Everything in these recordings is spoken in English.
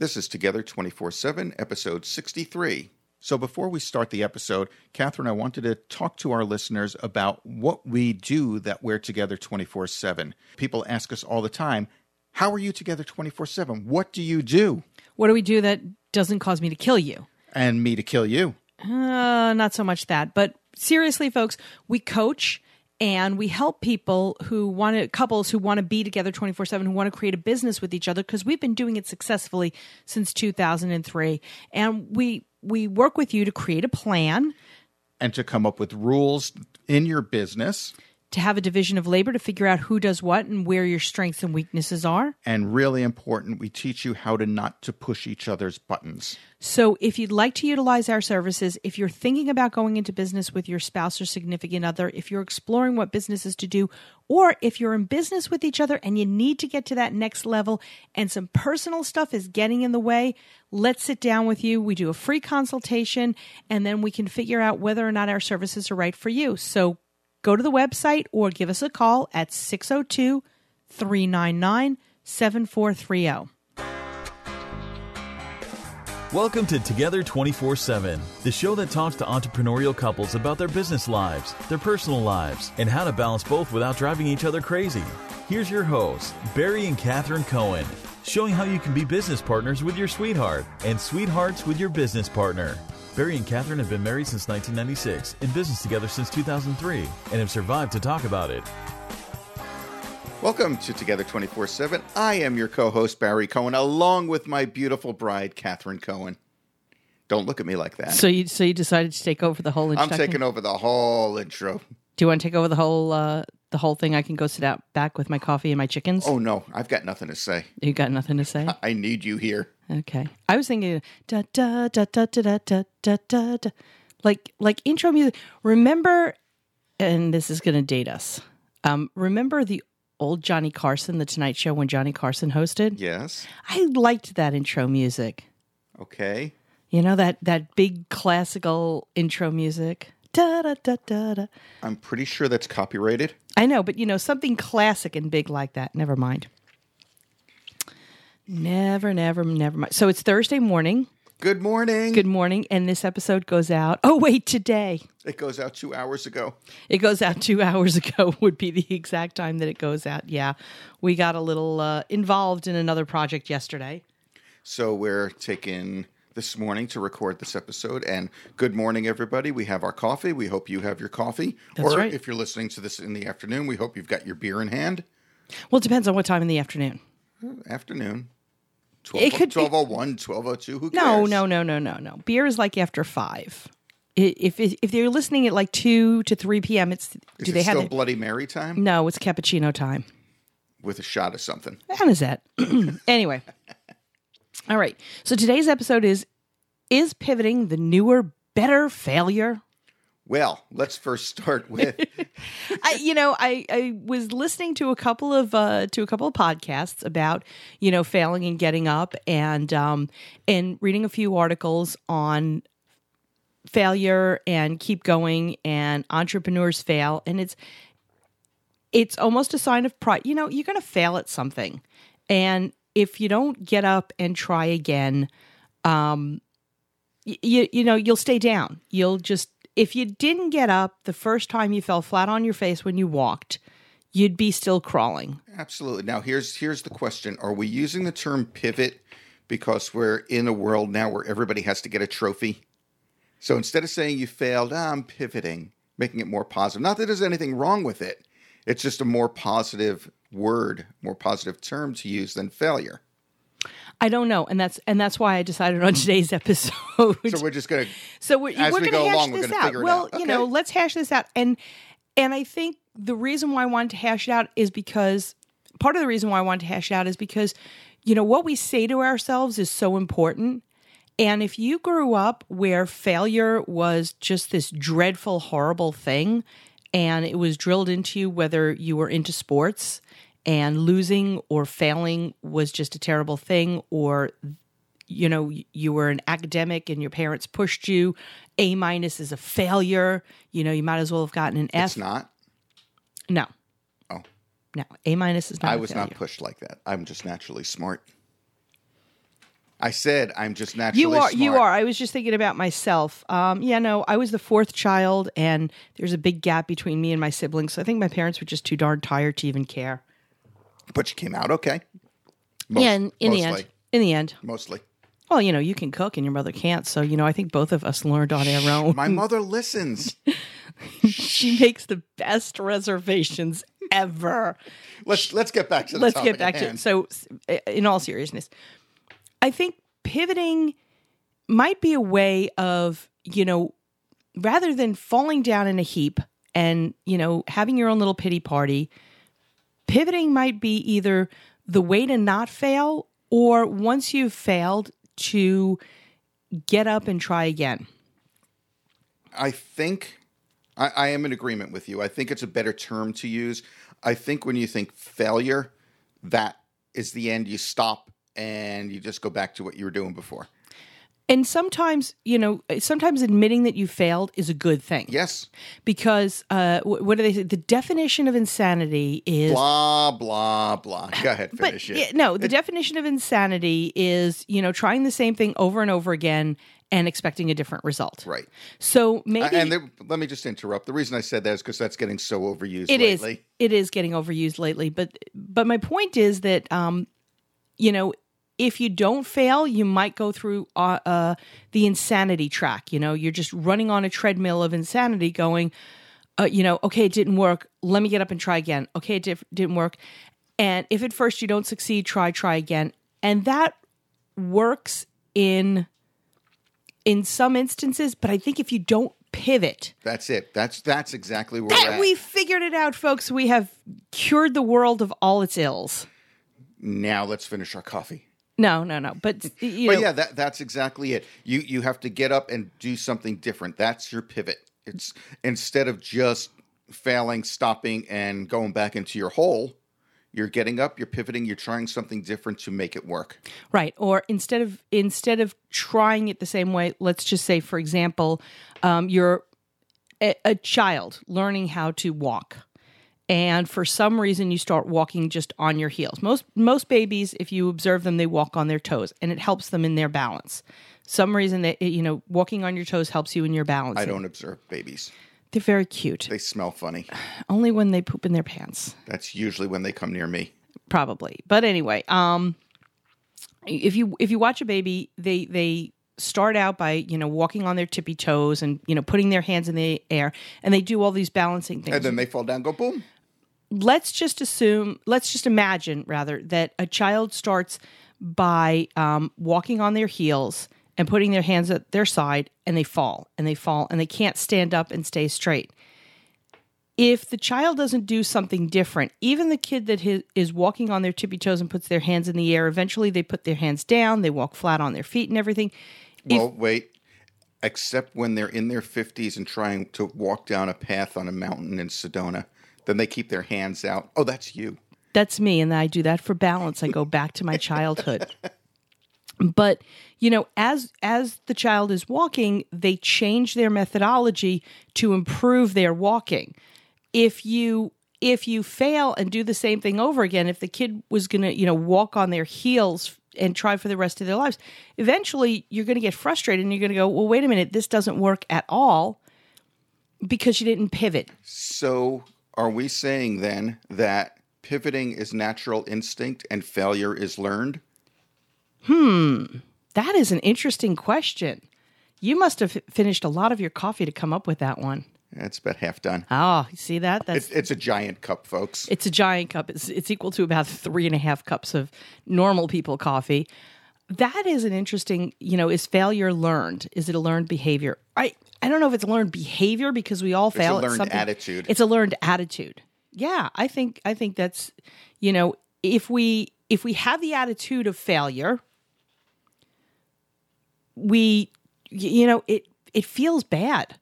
This is Together 24 7, episode 63. So, before we start the episode, Catherine, I wanted to talk to our listeners about what we do that we're together 24 7. People ask us all the time, How are you together 24 7? What do you do? What do we do that doesn't cause me to kill you? And me to kill you. Uh, not so much that. But seriously, folks, we coach and we help people who want to, couples who want to be together 24 7, who want to create a business with each other, because we've been doing it successfully since 2003. And we, we work with you to create a plan, And to come up with rules in your business. To have a division of labor, to figure out who does what and where your strengths and weaknesses are. And really important, we teach you how to not to push each other's buttons. So, if you'd like to utilize our services, if you're thinking about going into business with your spouse or significant other, if you're exploring what businesses to do, or if you're in business with each other and you need to get to that next level and some personal stuff is getting in the way, let's sit down with you. We do a free consultation and then we can figure out whether or not our services are right for you. So, go to the website or give us a call at 602 399 7430. Welcome to Together 24 7, the show that talks to entrepreneurial couples about their business lives, their personal lives, and how to balance both without driving each other crazy. Here's your hosts, Barry and Catherine Cohen, showing how you can be business partners with your sweetheart and sweethearts with your business partner. Barry and Catherine have been married since 1996, in business together since 2003, and have survived to talk about it. Welcome to Together 24 7. I am your co host, Barry Cohen, along with my beautiful bride, Catherine Cohen. Don't look at me like that. So you so you decided to take over the whole intro? I'm taking over the whole intro. Do you want to take over the whole uh, the whole thing? I can go sit out back with my coffee and my chickens. Oh, no, I've got nothing to say. You got nothing to say? I need you here. Okay. I was thinking da da da da da da da da da like like intro music. Remember and this is gonna date us. Um, remember the old Johnny Carson, the Tonight Show when Johnny Carson hosted? Yes. I liked that intro music. Okay. You know that that big classical intro music. Da da da da da. I'm pretty sure that's copyrighted. I know, but you know, something classic and big like that. Never mind. Never, never, never mind. So it's Thursday morning. Good morning. Good morning. And this episode goes out. Oh, wait, today. It goes out two hours ago. It goes out two hours ago, would be the exact time that it goes out. Yeah. We got a little uh, involved in another project yesterday. So we're taking this morning to record this episode. And good morning, everybody. We have our coffee. We hope you have your coffee. That's or right. if you're listening to this in the afternoon, we hope you've got your beer in hand. Well, it depends on what time in the afternoon. Afternoon. It could be- 1201, 1202. Who No, cares? no, no, no, no, no. no. Beer is like after five. If if, if they're listening at like two to three p.m., it's Is do it they have still it? Bloody Mary time No, it's cappuccino time. with a shot of something? How is that? anyway. All right. So today's episode is is pivoting the newer, better failure? Well, let's first start with I you know, I I was listening to a couple of uh to a couple of podcasts about, you know, failing and getting up and um and reading a few articles on failure and keep going and entrepreneurs fail and it's it's almost a sign of pride. You know, you're going to fail at something. And if you don't get up and try again, um y- you you know, you'll stay down. You'll just if you didn't get up the first time you fell flat on your face when you walked, you'd be still crawling. Absolutely. Now here's here's the question: Are we using the term pivot because we're in a world now where everybody has to get a trophy? So instead of saying you failed, ah, I'm pivoting, making it more positive. Not that there's anything wrong with it. It's just a more positive word, more positive term to use than failure. I don't know, and that's and that's why I decided on hmm. today's episode. So we're just gonna So we're, As we're we going to go hash along, we're this gonna out. figure it well, out. you know, let's hash this out. And and I think the reason why I wanted to hash it out is because part of the reason why I wanted to hash it out is because you know what we say to ourselves is so important. And if you grew up where failure was just this dreadful, horrible thing, and it was drilled into you whether you were into sports and losing or failing was just a terrible thing, or you know you were an academic and your parents pushed you a minus is a failure you know you might as well have gotten an f it's not. no Oh. no a minus is not I was not pushed like that. I'm just naturally smart. I said I'm just naturally You are. smart. You are. I was just thinking about myself. Um, yeah, no, I was the fourth child, and there's a big gap between me and my siblings. So I think my parents were just too darn tired to even care. But you came out okay. Most- yeah, and in the end, in the end, Mostly. well, you know, you can cook and your mother can't. So you know, I think both of us learned on our own. My mother listens. she makes the best reservations ever. Let's let's get back to the let's get back to it. So, in all seriousness, I think pivoting might be a way of, you know, rather than falling down in a heap and, you know, having your own little pity party, pivoting might be either the way to not fail or once you've failed to get up and try again. I think I, I am in agreement with you. I think it's a better term to use. I think when you think failure, that is the end. You stop and you just go back to what you were doing before. And sometimes, you know, sometimes admitting that you failed is a good thing. Yes. Because uh, what do they say? The definition of insanity is Blah blah blah. Go ahead, But finish it. no, the definition of insanity is you know trying the same thing over and over again and expecting a different result. Right. So maybe and there, let me just interrupt. The reason I said that is because that's getting so overused it is lately. it is getting overused lately. But but my point is that um, you know if you don't fail, you might go through uh, uh, the insanity track. You know, you're just running on a treadmill of insanity, going. Uh, you know, okay, it didn't work. Let me get up and try again. Okay, it dif- didn't work. And if at first you don't succeed, try, try again. And that works in in some instances, but I think if you don't pivot, That's it. That's that's exactly where that we're at. we figured it out, folks. We have cured the world of all its ills. now let's finish our coffee. No, no, no. But you But know, yeah, that that's exactly it. You you have to get up and do something different. That's your pivot. It's instead of just failing, stopping, and going back into your hole. You're getting up. You're pivoting. You're trying something different to make it work. right? Or instead of instead of trying it the same way, let's just say, for example, um, you're a, a child learning how to walk. And for some reason, you start walking just on your heels. Most most babies, if you observe them, they walk on their toes, and it helps them in their balance. Some reason that you know walking on your toes helps you in your balance. I don't observe babies. They're very cute. They smell funny. Only when they poop in their pants, That's usually when they come near me. probably. But anyway, um, if you if you watch a baby, they they start out by you know walking on their tippy toes and you know putting their hands in the air, and they do all these balancing things. And then they fall down, go boom. Let's just assume, let's just imagine rather that a child starts by um, walking on their heels and putting their hands at their side and they fall and they fall and they can't stand up and stay straight. If the child doesn't do something different, even the kid that is walking on their tippy toes and puts their hands in the air, eventually they put their hands down, they walk flat on their feet and everything. Well, wait. Except when they're in their 50s and trying to walk down a path on a mountain in Sedona. Then they keep their hands out. Oh, that's you. That's me, and I do that for balance. I go back to my childhood. But you know, as as the child is walking, they change their methodology to improve their walking. If you if you fail and do the same thing over again, if the kid was going to, you know, walk on their heels and try for the rest of their lives, eventually you're going to get frustrated and you're going to go, "Well, wait a minute, this doesn't work at all." Because you didn't pivot. So, are we saying then that pivoting is natural instinct and failure is learned? Hmm, that is an interesting question. You must have finished a lot of your coffee to come up with that one. It's about half done. Oh, you see that? That's It's, it's a giant cup, folks. it's a giant cup. It's it's equal to about three and a half cups of normal people coffee. That is an interesting, you know, is failure learned? Is it a learned behavior? I I don't know if it's learned behavior because we all fail. at learned something. attitude. It's a learned attitude. Yeah, I think I think that's you know if we if we have the attitude of failure, we you know it it feels bad.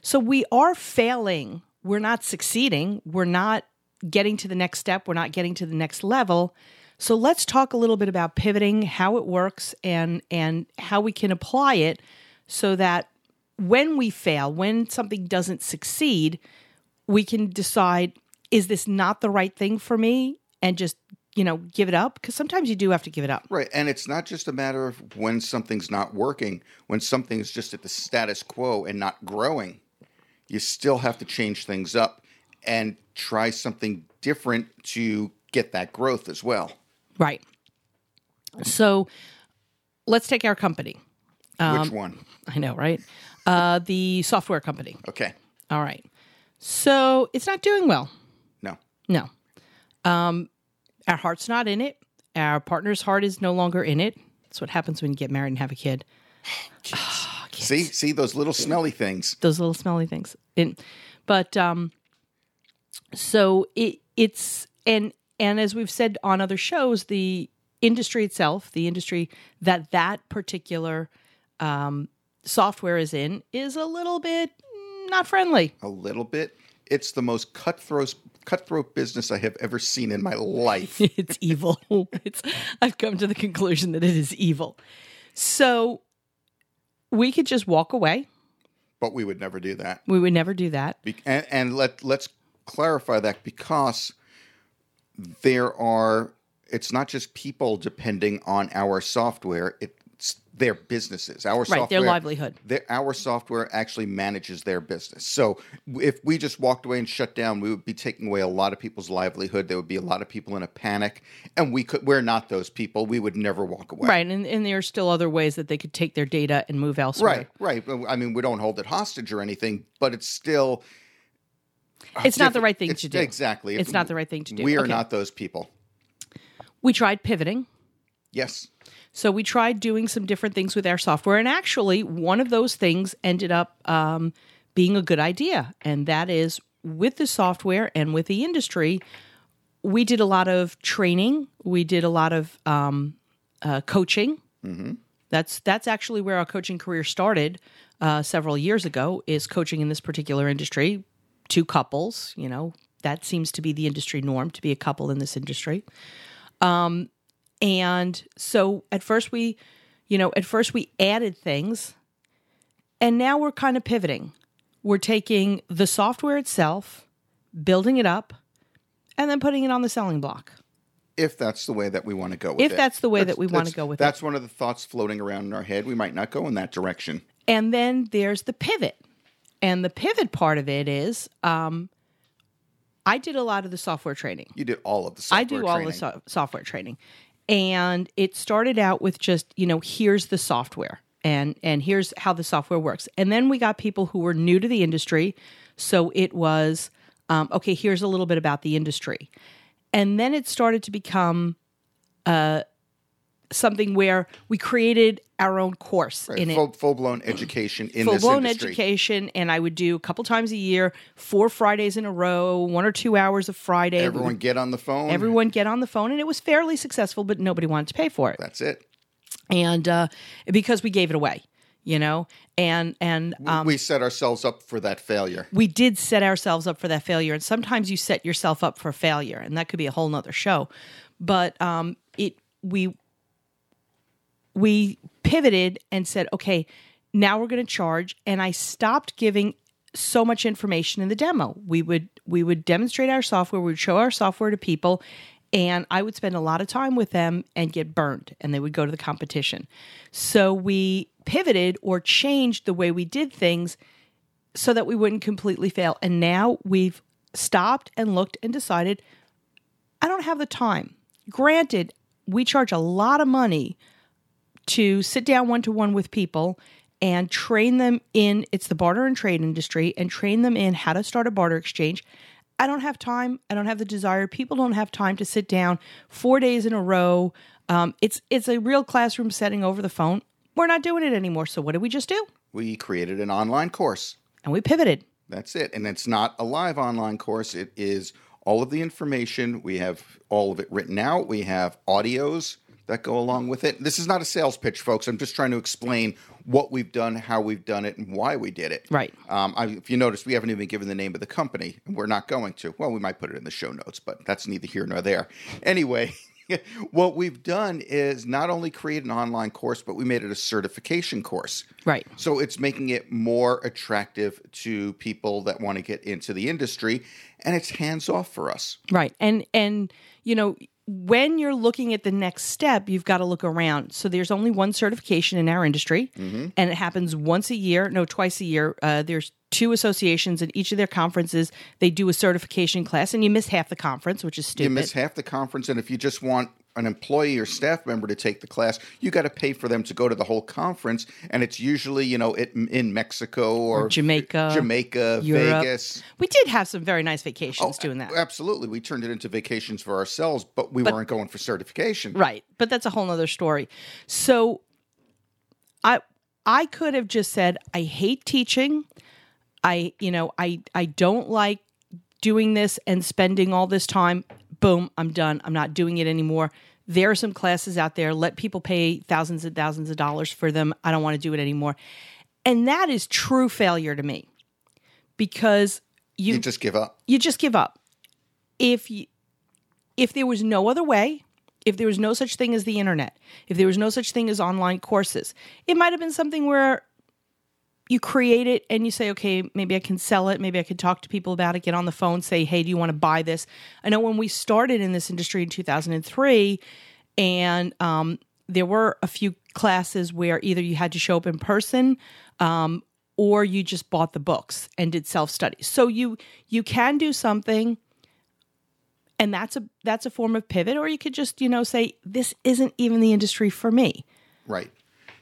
So we are failing. We're not succeeding. We're not getting to the next step. We're not getting to the next level. So let's talk a little bit about pivoting, how it works and and how we can apply it so that when we fail, when something doesn't succeed, we can decide is this not the right thing for me and just you know, give it up because sometimes you do have to give it up. Right. And it's not just a matter of when something's not working, when something is just at the status quo and not growing, you still have to change things up and try something different to get that growth as well. Right. So let's take our company. Um, Which one? I know, right? Uh, the software company. Okay. All right. So it's not doing well. No. No. Um, our heart's not in it. Our partner's heart is no longer in it. That's what happens when you get married and have a kid. See, see those little smelly things. Those little smelly things. And, but um, so it it's and and as we've said on other shows, the industry itself, the industry that that particular um, software is in, is a little bit not friendly. A little bit. It's the most cutthroat cutthroat business I have ever seen in my life. it's evil. It's I've come to the conclusion that it is evil. So we could just walk away. but we would never do that. We would never do that. Be- and, and let let's clarify that because there are it's not just people depending on our software it's their businesses. Our Right, their livelihood. their, our software actually manages their business. So if we just walked away and shut down we would be taking away a lot of people's livelihood. There would be a lot of people in a panic and we could we're not those people. We would never walk away. Right, and, and there are still other ways that they could take their data and move elsewhere. right right. I mean we don't hold it hostage or anything but it's still It's not the right thing it's- to do. exactly It's not the right thing to do. we are Okay. not those people We tried pivoting. yes So we tried doing some different things with our software, and actually, one of those things ended up um, being a good idea, and that is with the software and with the industry. We did a lot of training. We did a lot of um, uh, coaching. That's that's actually where our coaching career started uh, several years ago. Is coaching in this particular industry to couples. You know that seems to be the industry norm to be a couple in this industry. Um, and so at first we, you know, at first we added things and now we're kind of pivoting. We're taking the software itself, building it up, and then putting it on the selling block. if that's the way that we want to go with If it. If that's the way that we wanna go with it. That's one of the thoughts floating around in our head. We might not go in that direction. And then there's the pivot. And the pivot part of it is um, I did a lot of the software training. You did all of the software I do all the so- software training. And it started out with just, you know, here's the software and and here's how the software works. And then we got people who were new to the industry, so it was um, okay, here's a little bit about the industry. And then it started to become uh, something where we created our own course in it Full, full-blown education in full this blown industry. education and I would do a couple times a year, four Fridays in a row, one or two hours of Friday. Everyone get on the phone. everyone get on the phone and it was fairly successful but nobody wanted to pay for it That's it. and uh, because we gave it away you know and and um, we set ourselves up for that failure. we did set ourselves up for that failure and sometimes you set yourself up for failure and that could be a whole nother show but um, it we we pivoted and said okay now we're going to charge and i stopped giving so much information in the demo we would we would demonstrate our software we would show our software to people and i would spend a lot of time with them and get burned and they would go to the competition so we pivoted or changed the way we did things so that we wouldn't completely fail. And now we've stopped and looked and decided I don't have the time. Granted, we charge a lot of money to sit down one to one with people and train them in it's the barter and trade industry and train them in how to start a barter exchange. I don't have time. I don't have the desire. People don't have time to sit down four days in a row. Um, it's it's a real classroom setting over the phone. We're not doing it anymore. So what did we just do? We created an online course. And we pivoted. That's it. And it's not a live online course. It is all of the information. We have all of it written out. We have audios that go along with it. This is not a sales pitch, folks. I'm just trying to explain what we've done, how we've done it, and why we did it. Right. Um, I, if you notice, we haven't even given the name of the company, and we're not going to. Well, we might put it in the show notes, but that's neither here nor there. Anyway, what we've done is not only create an online course, but we made it a certification course. Right. So it's making it more attractive to people that want to get into the industry, and it's hands off for us. Right. And and you know, when you're looking at the next step, you've got to look around. So there's only one certification in our industry, and it happens once a year, no, twice a year. Uh, there's two associations, and each of their conferences they do a certification class, and you miss half the conference, which is stupid. You miss half the conference, and if you just want an employee or staff member to take the class, you got to pay for them to go to the whole conference, and it's usually you know it, in Mexico or, Jamaica, Jamaica, Europe. Vegas. we did have some very nice vacations oh, doing that. Absolutely, we turned it into vacations for ourselves, but we weren't going for certification. Right. But that's a whole nother story. So I I could have just said, I hate teaching. I, you know, I I don't like doing this and spending all this time. Boom, I'm done. I'm not doing it anymore. There are some classes out there. Let people pay thousands and thousands of dollars for them. I don't want to do it anymore. And that is true failure to me. Because you You just give up. you just give up. If you, if there was no other way, if there was no such thing as the internet, if there was no such thing as online courses, it might have been something where you create it and you say, okay, maybe I can sell it, maybe I could talk to people about it, get on the phone, say, hey, do you want to buy this? I know when we started in this industry in 2003, and um, there were a few classes where either you had to show up in person um, or you just bought the books and did self study. So you you can do something, and that's a that's a form of pivot, or you could just you know say this isn't even the industry for me. Right.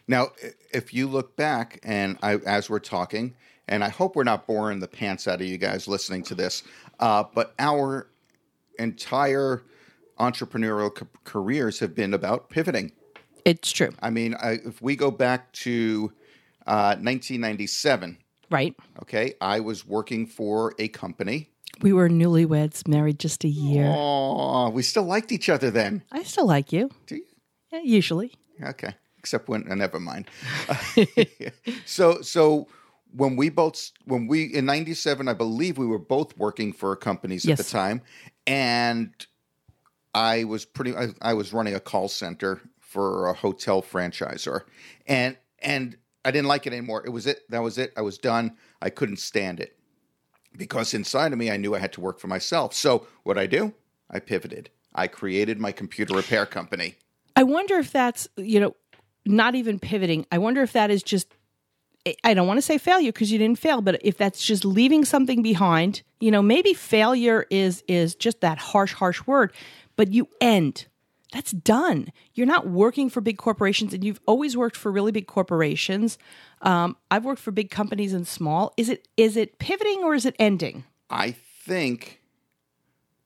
Now, if you look back and I, as we're talking, and I hope we're not boring the pants out of you guys listening to this, uh, but our entire entrepreneurial ca- careers have been about pivoting. It's true, I mean, I, if we go back to uh, 1997, right? okay, I was working for a company. We were newlyweds, married just a year. Oh, we still liked each other then. I still like you, Do you? yeah, usually. Okay, except when uh, never mind. so so when we both when we in 97 I believe we were both working for companies at the time and I was pretty I, I was running a call center for a hotel franchisor and and I didn't like it anymore. It was it. That was it. I was done. I couldn't stand it. Because inside of me I knew I had to work for myself. So what I do? I pivoted. I created my computer repair company. I wonder if that's, you know, not even pivoting. I wonder if that is just I- don't want to say failure because you didn't fail, but if that's just leaving something behind, you know, maybe failure is is just that harsh harsh word, but you end. That's done. You're not working for big corporations, and you've always worked for really big corporations. Um, I've worked for big companies and small. Is it is it pivoting or is it ending? I think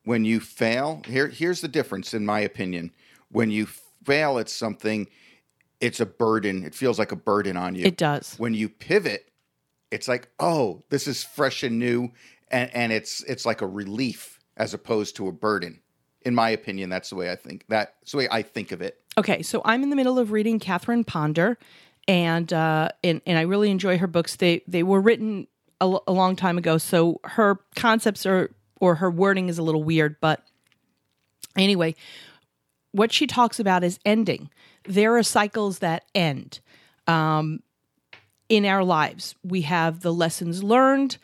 when you fail, here here's the difference in my opinion. When you fail at something, it's a burden. It feels like a burden on you. It does. When you pivot, it's like, oh, this is fresh and new, and, and it's it's like a relief as opposed to a burden. In my opinion, that's the way I think. That's the way I think of it. Okay, so I'm in the middle of reading Catherine Ponder, and uh, and and I really enjoy her books. They they were written a, l- a long time ago, so her concepts are or her wording is a little weird. But anyway, what she talks about is ending. There are cycles that end um, in our lives. We have the lessons learned.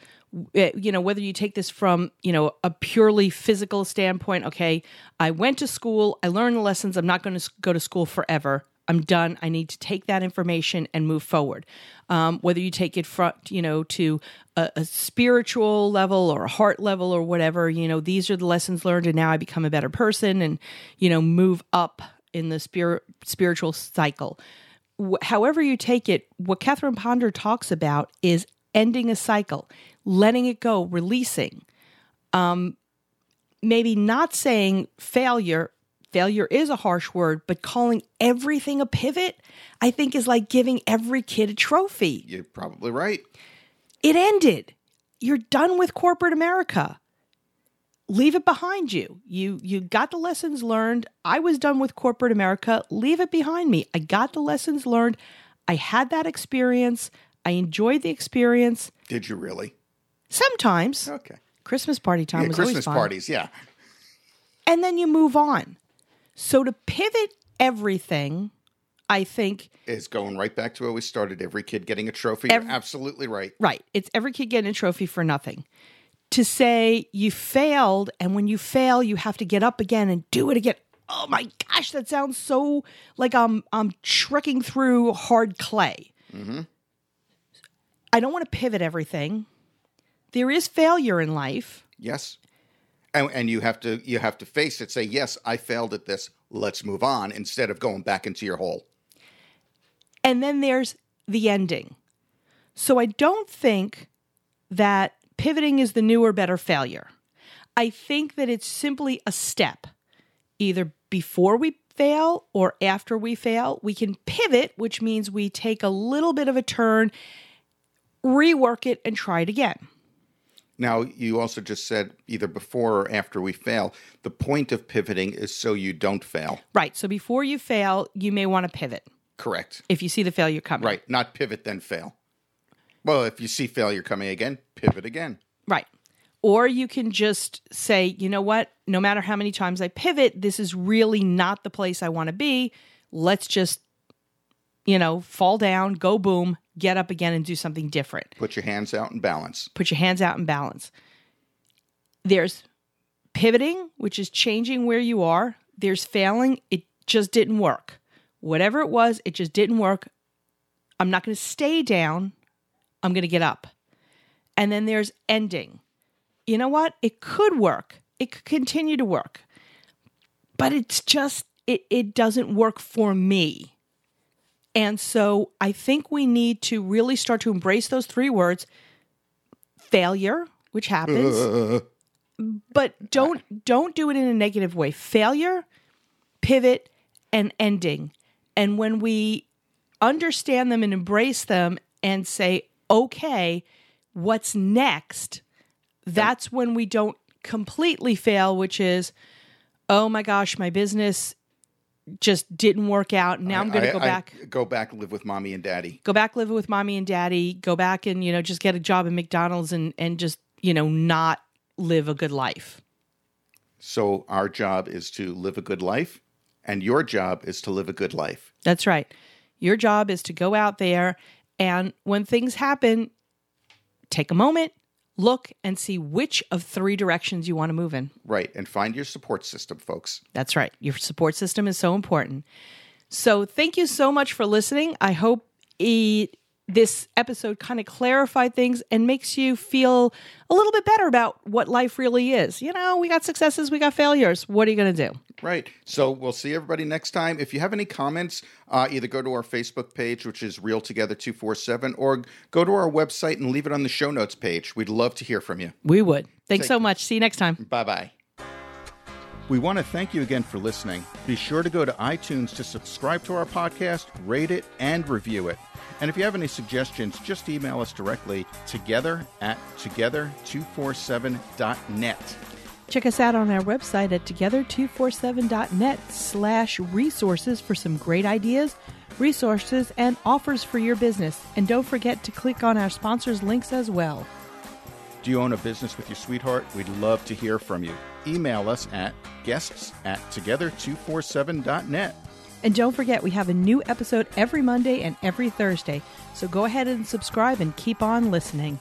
eh, You know, whether you take this from, you know, a purely physical standpoint, okay, I went to school, I learned the lessons, I'm not going to go to school forever. I'm done. I need to take that information and move forward. Um, whether you take it from, you know, to a, a spiritual level or a heart level or whatever, you know, these are the lessons learned, and now I become a better person, and you know, move up in the spirit spiritual cycle. Wh- however you take it, what Catherine Ponder talks about is ending a cycle, letting it go, releasing. Um, maybe not saying failure. Failure is a harsh word, but calling everything a pivot, I think, is like giving every kid a trophy. You're probably right. It ended. You're done with corporate America. Leave it behind you. You you got the lessons learned. I was done with corporate America. Leave it behind me. I got the lessons learned. I had that experience. I enjoyed the experience. Did you really? Sometimes Okay. Christmas party time Yeah, was always Christmas fun. parties. Yeah. and then you move on. So to pivot everything, I think Is going right back to where we started. Every kid getting a trophy. You're absolutely right. Right. It's every kid getting a trophy for nothing. To say you failed, and when you fail, you have to get up again and do it again. oh my gosh, that sounds so like I'm I'm trekking through hard clay. Mm-hmm. I don't want to pivot everything. There is failure in life. Yes. And, and you have to you have to face it. Say yes, I failed at this. Let's move on instead of going back into your hole. And then there's the ending. So I don't think that pivoting is the newer, better failure. I think that it's simply a step. Either before we fail or after we fail, we can pivot, which means we take a little bit of a turn, rework it, and try it again. Now, you also just said either before or after we fail. The point of pivoting is so you don't fail. Right. So before you fail, you may want to pivot Correct. if you see the failure coming. Right. Not pivot, then fail. Well, if you see failure coming again, pivot again. Right. Or you can just say, you know what? No matter how many times I pivot, this is really not the place I want to be. Let's just, you know, fall down, go boom, get up again and do something different. Put your hands out and balance. Put your hands out and balance. There's pivoting, which is changing where you are. There's failing, it just didn't work. Whatever it was, it just didn't work. I'm not going to stay down. I'm going to get up. And then there's ending. You know what? It could work. It could continue to work. But it's just it it doesn't work for me. And so I think we need to really start to embrace those three words failure, which happens, but don't don't do it in a negative way. Failure, pivot, and ending. And when we understand them and embrace them and say, okay, what's next? That's when we don't completely fail, which is, oh my gosh, my business just didn't work out. Now I'm going to I- go I- back go back, live with mommy and daddy. go back live with mommy and daddy go back and you know just get a job at mcdonald's and and just you know not live a good life So our job is to live a good life, and your job is to live a good life. that's right your job is to go out there and when things happen take a moment look and see which of three directions you want to move in Right. And find your support system, folks. That's right. Your support system is so important. So, thank you so much for listening. I hope it, this episode kind of clarified things and makes you feel a little bit better about what life really is. You know, we got successes, we got failures. What are you going to do? Right. So we'll see everybody next time. If you have any comments, uh, either go to our Facebook page, which is Real Together 247, or go to our website and leave it on the show notes page. We'd love to hear from you. We would. Thanks so much. See you next time. Bye bye. We want to thank you again for listening. Be sure to go to iTunes to subscribe to our podcast, rate it, and review it. And if you have any suggestions, just email us directly together at together247.net. Check us out on our website at together247.net slash resources for some great ideas, resources, and offers for your business. And don't forget to click on our sponsors' links as well. Do you own a business with your sweetheart? We'd love to hear from you. Email us at guests at together247.net. And don't forget, we have a new episode every Monday and every Thursday. So go ahead and subscribe and keep on listening.